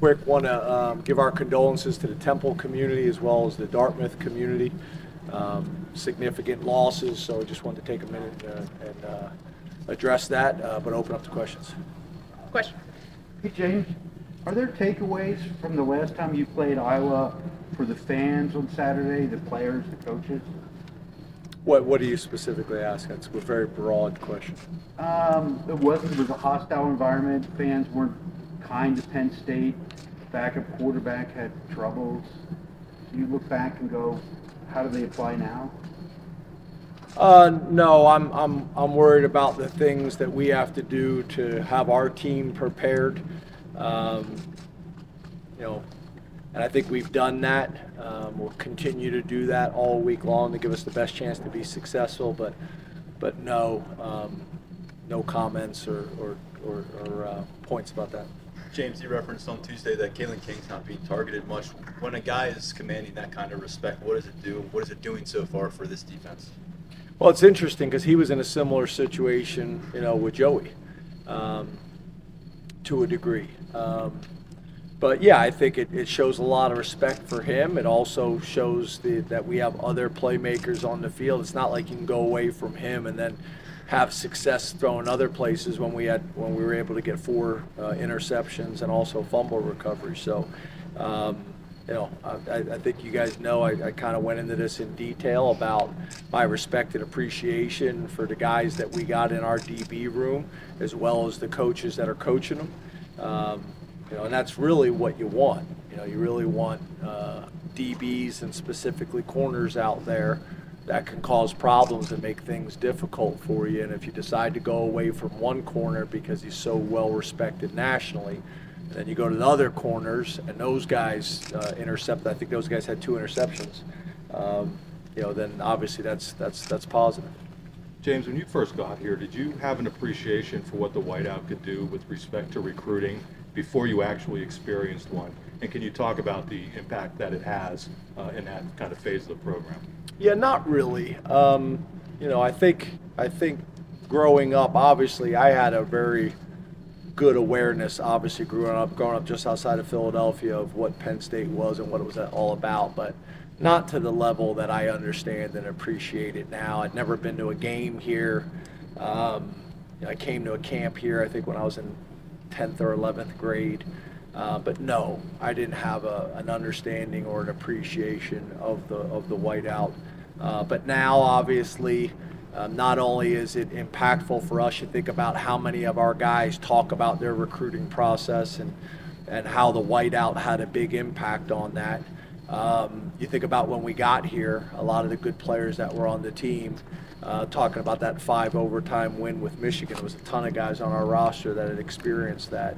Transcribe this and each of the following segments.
quick, want to um, give our condolences to the Temple community as well as the Dartmouth community. Um, significant losses, so I just wanted to take a minute uh, and uh, address that, uh, but open up to questions. Question. Hey, James, are there takeaways from the last time you played Iowa for the fans on Saturday, the players, the coaches? What What do you specifically ask? That's a very broad question. Um, it wasn't, it was a hostile environment. Fans weren't kind to Penn State. Backup quarterback had troubles. You look back and go, how do they apply now? Uh, no, I'm, I'm, I'm worried about the things that we have to do to have our team prepared. Um, you know, and I think we've done that. Um, we'll continue to do that all week long to give us the best chance to be successful. But, but no, um, no comments or, or, or, or uh, points about that. James, you referenced on Tuesday that Kalen King's not being targeted much. When a guy is commanding that kind of respect, what does it do? What is it doing so far for this defense? Well, it's interesting because he was in a similar situation, you know, with Joey, um, to a degree. Um, but yeah, I think it, it shows a lot of respect for him. It also shows the, that we have other playmakers on the field. It's not like you can go away from him and then have success throwing other places when we had when we were able to get four uh, interceptions and also fumble recovery. So. Um, you know, I, I, think you guys know I, I kind of went into this in detail about my respect and appreciation for the guys that we got in our DB room, as well as the coaches that are coaching them. Um, you know, and that's really what you want. You know, you really want uh, DBs and specifically corners out there that can cause problems and make things difficult for you. And if you decide to go away from one corner because he's so well respected nationally, then you go to the other corners, and those guys uh, intercept. I think those guys had two interceptions. Um, you know, then obviously that's that's that's positive. James, when you first got here, did you have an appreciation for what the whiteout could do with respect to recruiting before you actually experienced one? And can you talk about the impact that it has uh, in that kind of phase of the program? Yeah, not really. Um, you know, I think I think growing up, obviously, I had a very good awareness, obviously, growing up, growing up just outside of Philadelphia, of what Penn State was and what it was all about, but not to the level that I understand and appreciate it now. I'd never been to a game here. Um, I came to a camp here, I think, when I was in 10th or 11th grade. Uh, but no, I didn't have a, an understanding or an appreciation of the of the whiteout. Uh, but now, obviously, um, not only is it impactful for us, to think about how many of our guys talk about their recruiting process and, and how the whiteout had a big impact on that. Um, you think about when we got here, a lot of the good players that were on the team, uh, talking about that five overtime win with Michigan. There was a ton of guys on our roster that had experienced that.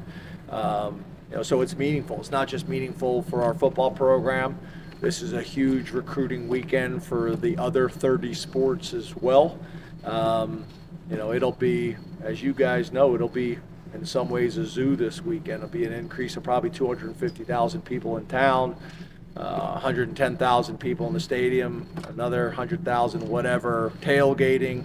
Um, you know, so it's meaningful. It's not just meaningful for our football program. This is a huge recruiting weekend for the other 30 sports as well. Um, you know, it'll be, as you guys know, it'll be in some ways a zoo this weekend. It'll be an increase of probably 250,000 people in town, uh, 110,000 people in the stadium, another 100,000 whatever tailgating,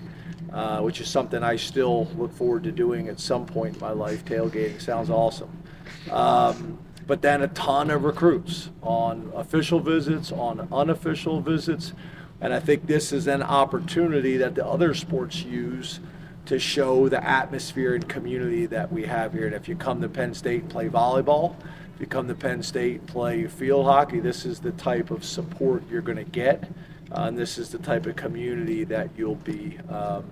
uh, which is something I still look forward to doing at some point in my life. Tailgating sounds awesome. Um, but then a ton of recruits on official visits, on unofficial visits. And I think this is an opportunity that the other sports use to show the atmosphere and community that we have here. And if you come to Penn State and play volleyball, if you come to Penn State and play field hockey, this is the type of support you're going to get. Uh, and this is the type of community that you'll be, um,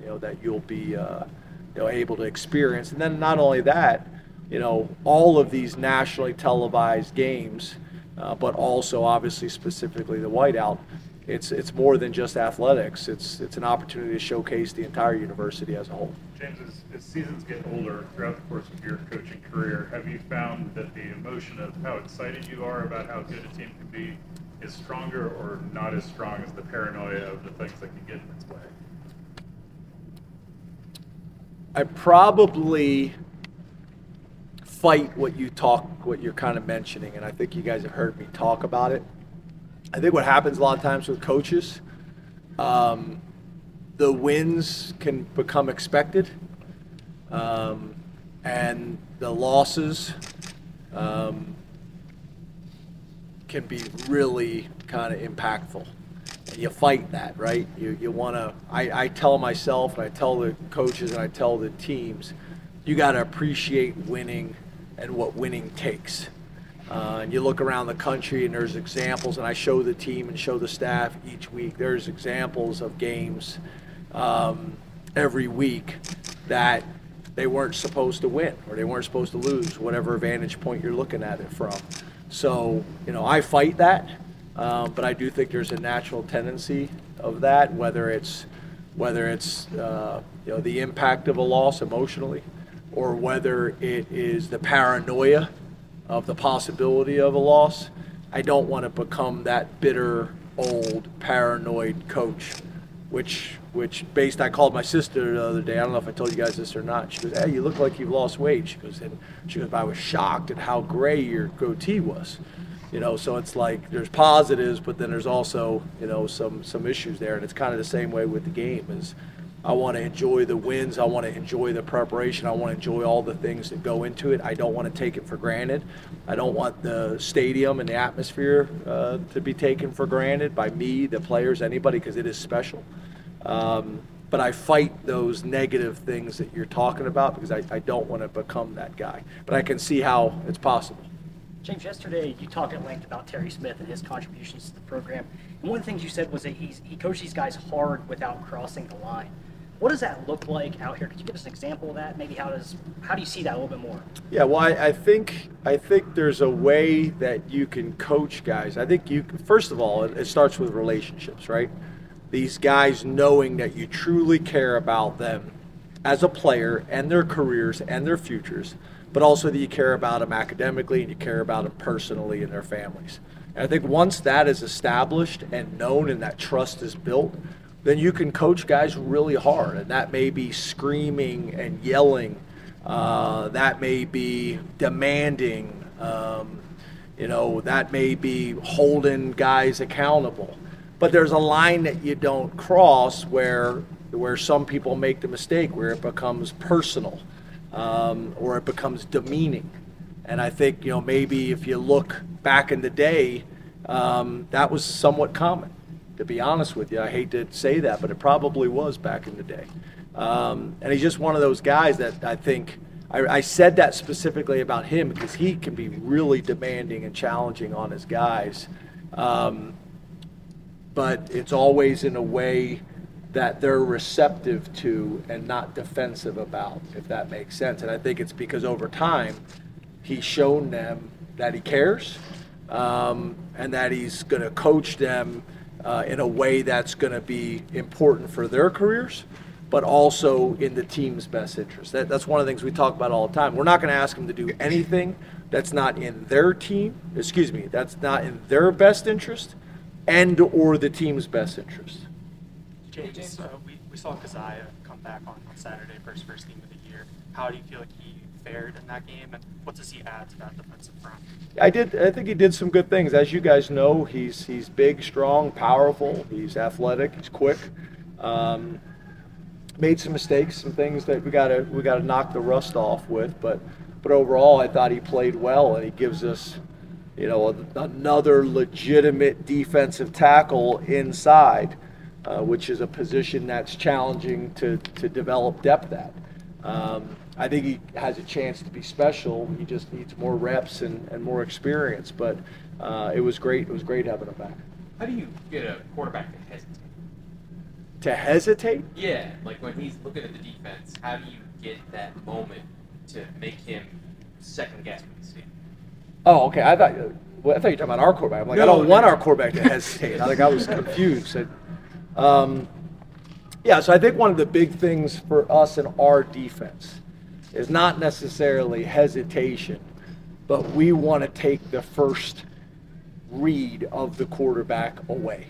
you know, that you'll be, uh, you know, able to experience. And then not only that, you know, all of these nationally televised games, uh, but also obviously specifically the whiteout. It's it's more than just athletics. It's it's an opportunity to showcase the entire university as a whole. James, as, as seasons get older throughout the course of your coaching career, have you found that the emotion of how excited you are about how good a team can be is stronger or not as strong as the paranoia of the things that can get in its way? I probably fight what you talk, what you're kind of mentioning, and I think you guys have heard me talk about it. I think what happens a lot of times with coaches, um, the wins can become expected, um, and the losses um, can be really kind of impactful. And you fight that, right? You, you want to, I, I tell myself, and I tell the coaches, and I tell the teams, you got to appreciate winning and what winning takes. Uh, and you look around the country, and there's examples, and I show the team and show the staff each week. There's examples of games um, every week that they weren't supposed to win or they weren't supposed to lose, whatever vantage point you're looking at it from. So, you know, I fight that, um, but I do think there's a natural tendency of that, whether it's whether it's uh, you know the impact of a loss emotionally, or whether it is the paranoia of the possibility of a loss. I don't want to become that bitter, old, paranoid coach, which which based I called my sister the other day. I don't know if I told you guys this or not. She goes, "Hey, you look like you've lost weight." She goes, and she goes, "I was shocked at how gray your goatee was." You know, so it's like there's positives, but then there's also you know some some issues there, and it's kind of the same way with the game. Is I want to enjoy the wins. I want to enjoy the preparation. I want to enjoy all the things that go into it. I don't want to take it for granted. I don't want the stadium and the atmosphere uh, to be taken for granted by me, the players, anybody, because it is special. Um, but I fight those negative things that you're talking about because I, I don't want to become that guy. But I can see how it's possible. James, yesterday you talked at length about Terry Smith and his contributions to the program. And one of the things you said was that he's, he coached these guys hard without crossing the line. What does that look like out here? Could you give us an example of that? Maybe how does how do you see that a little bit more? Yeah, well, I, I think I think there's a way that you can coach guys. I think you first of all, it, it starts with relationships, right? These guys knowing that you truly care about them as a player and their careers and their futures, but also that you care about them academically and you care about them personally and their families. And I think once that is established and known and that trust is built, then you can coach guys really hard. And that may be screaming and yelling, uh, that may be demanding, um, you know, that may be holding guys accountable. But there's a line that you don't cross where where some people make the mistake where it becomes personal um, or it becomes demeaning. And I think you know maybe if you look back in the day, um, that was somewhat common to be honest with you. I hate to say that, but it probably was back in the day. Um, and he's just one of those guys that I think I, I, said that specifically about him because he can be really demanding and challenging on his guys. Um, but it's always in a way that they're receptive to and not defensive about, if that makes sense. And I think it's because over time, he's shown them that he cares um, and that he's going to coach them uh, in a way that's going to be important for their careers, but also in the team's best interest. That, that's one of the things we talk about all the time. We're not going to ask them to do anything that's not in their team, excuse me, that's not in their best interest and or the team's best interest. James, uh, we, we saw Coziah come back on, on Saturday his first game of the year. How do you feel like he fared in that game, and what does he add to that defensive front? I did. I think he did some good things. As you guys know, he's he's big, strong, powerful. He's athletic. He's quick. Um, made some mistakes, some things that we gotta we gotta knock the rust off with. But but overall, I thought he played well, and he gives us, you know, another legitimate defensive tackle inside, uh, which is a position that's challenging to to develop depth at. Um, I think he has a chance to be special. He just needs more reps and, and more experience. But uh, it was great. It was great having him back. How do you get a quarterback to hesitate? To hesitate? Yeah, like when he's looking at the defense, how do you get that moment to make him second guess what he's seeing? Oh, okay. I thought well, I thought you were talking about our quarterback. I'm like, no, I don't no. want our quarterback to hesitate. I think I was confused. Um, yeah, so I think one of the big things for us in our defense is not necessarily hesitation, but we want to take the first read of the quarterback away.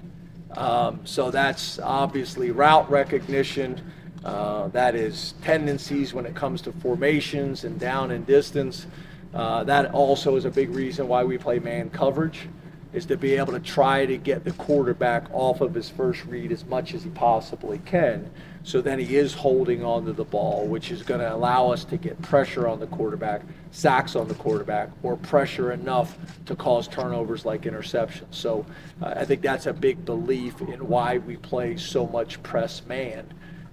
Um, so that's obviously route recognition. Uh, that is tendencies when it comes to formations and down and distance. Uh, that also is a big reason why we play man coverage, is to be able to try to get the quarterback off of his first read as much as he possibly can So then he is holding onto the ball, which is going to allow us to get pressure on the quarterback, sacks on the quarterback, or pressure enough to cause turnovers like interceptions. So uh, I think that's a big belief in why we play so much press man.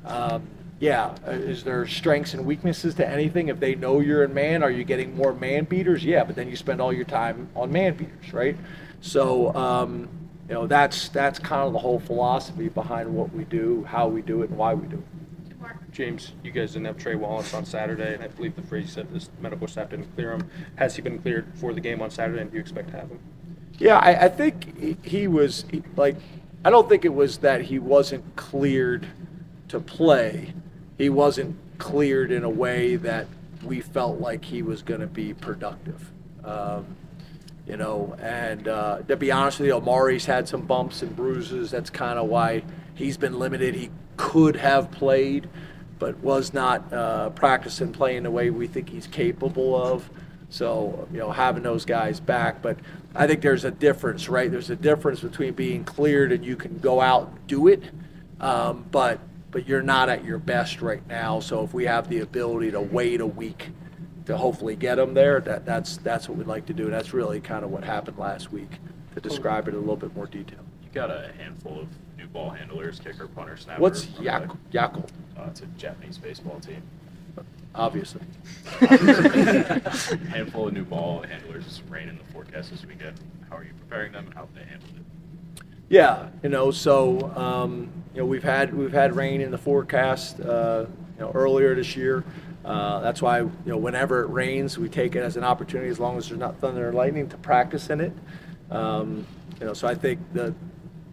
Um, yeah, uh, is there strengths and weaknesses to anything? If they know you're in man, are you getting more man beaters? Yeah, but then you spend all your time on man beaters, right? So, um, you know, that's that's kind of the whole philosophy behind what we do, how we do it, and why we do it. James, you guys didn't have Trey Wallace on Saturday, and I believe the phrase said this medical staff didn't clear him. Has he been cleared for the game on Saturday, and do you expect to have him? Yeah, I, I think he- he was like, I don't think it was that he wasn't cleared to play. He wasn't cleared in a way that we felt like he was going to be productive. Um, you know, and uh, to be honest with you, Omari's had some bumps and bruises. That's kind of why he's been limited. He could have played, but was not uh, practicing playing the way we think he's capable of. So, you know, having those guys back. But I think there's a difference, right? There's a difference between being cleared and you can go out and do it, um, but but you're not at your best right now. So if we have the ability to wait a week to hopefully get them there, that that's that's what we'd like to do. And that's really kind of what happened last week. To describe it in a little bit more detail. You got a handful of new ball handlers, kicker, punter, snapper. What's Yak Yakult? Uh, it's a Japanese baseball team. Obviously. handful of new ball handlers. Some rain in the forecast this weekend. How are you preparing them, and how have they handled it? Yeah, you know, so um, you know we've had we've had rain in the forecast, uh, you know, earlier this year. Uh, that's why you know whenever it rains, we take it as an opportunity, as long as there's not thunder or lightning, to practice in it. Um, you know, so I think that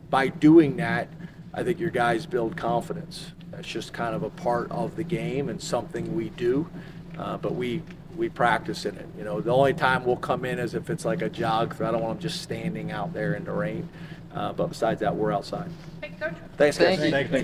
by doing that, I think your guys build confidence. That's just kind of a part of the game and something we do, uh, but we we practice in it. You know, the only time we'll come in is if it's like a jog. I don't want them just standing out there in the rain. Uh, but besides that, we're outside. Hey, Coach. Thanks, guys. Thank you.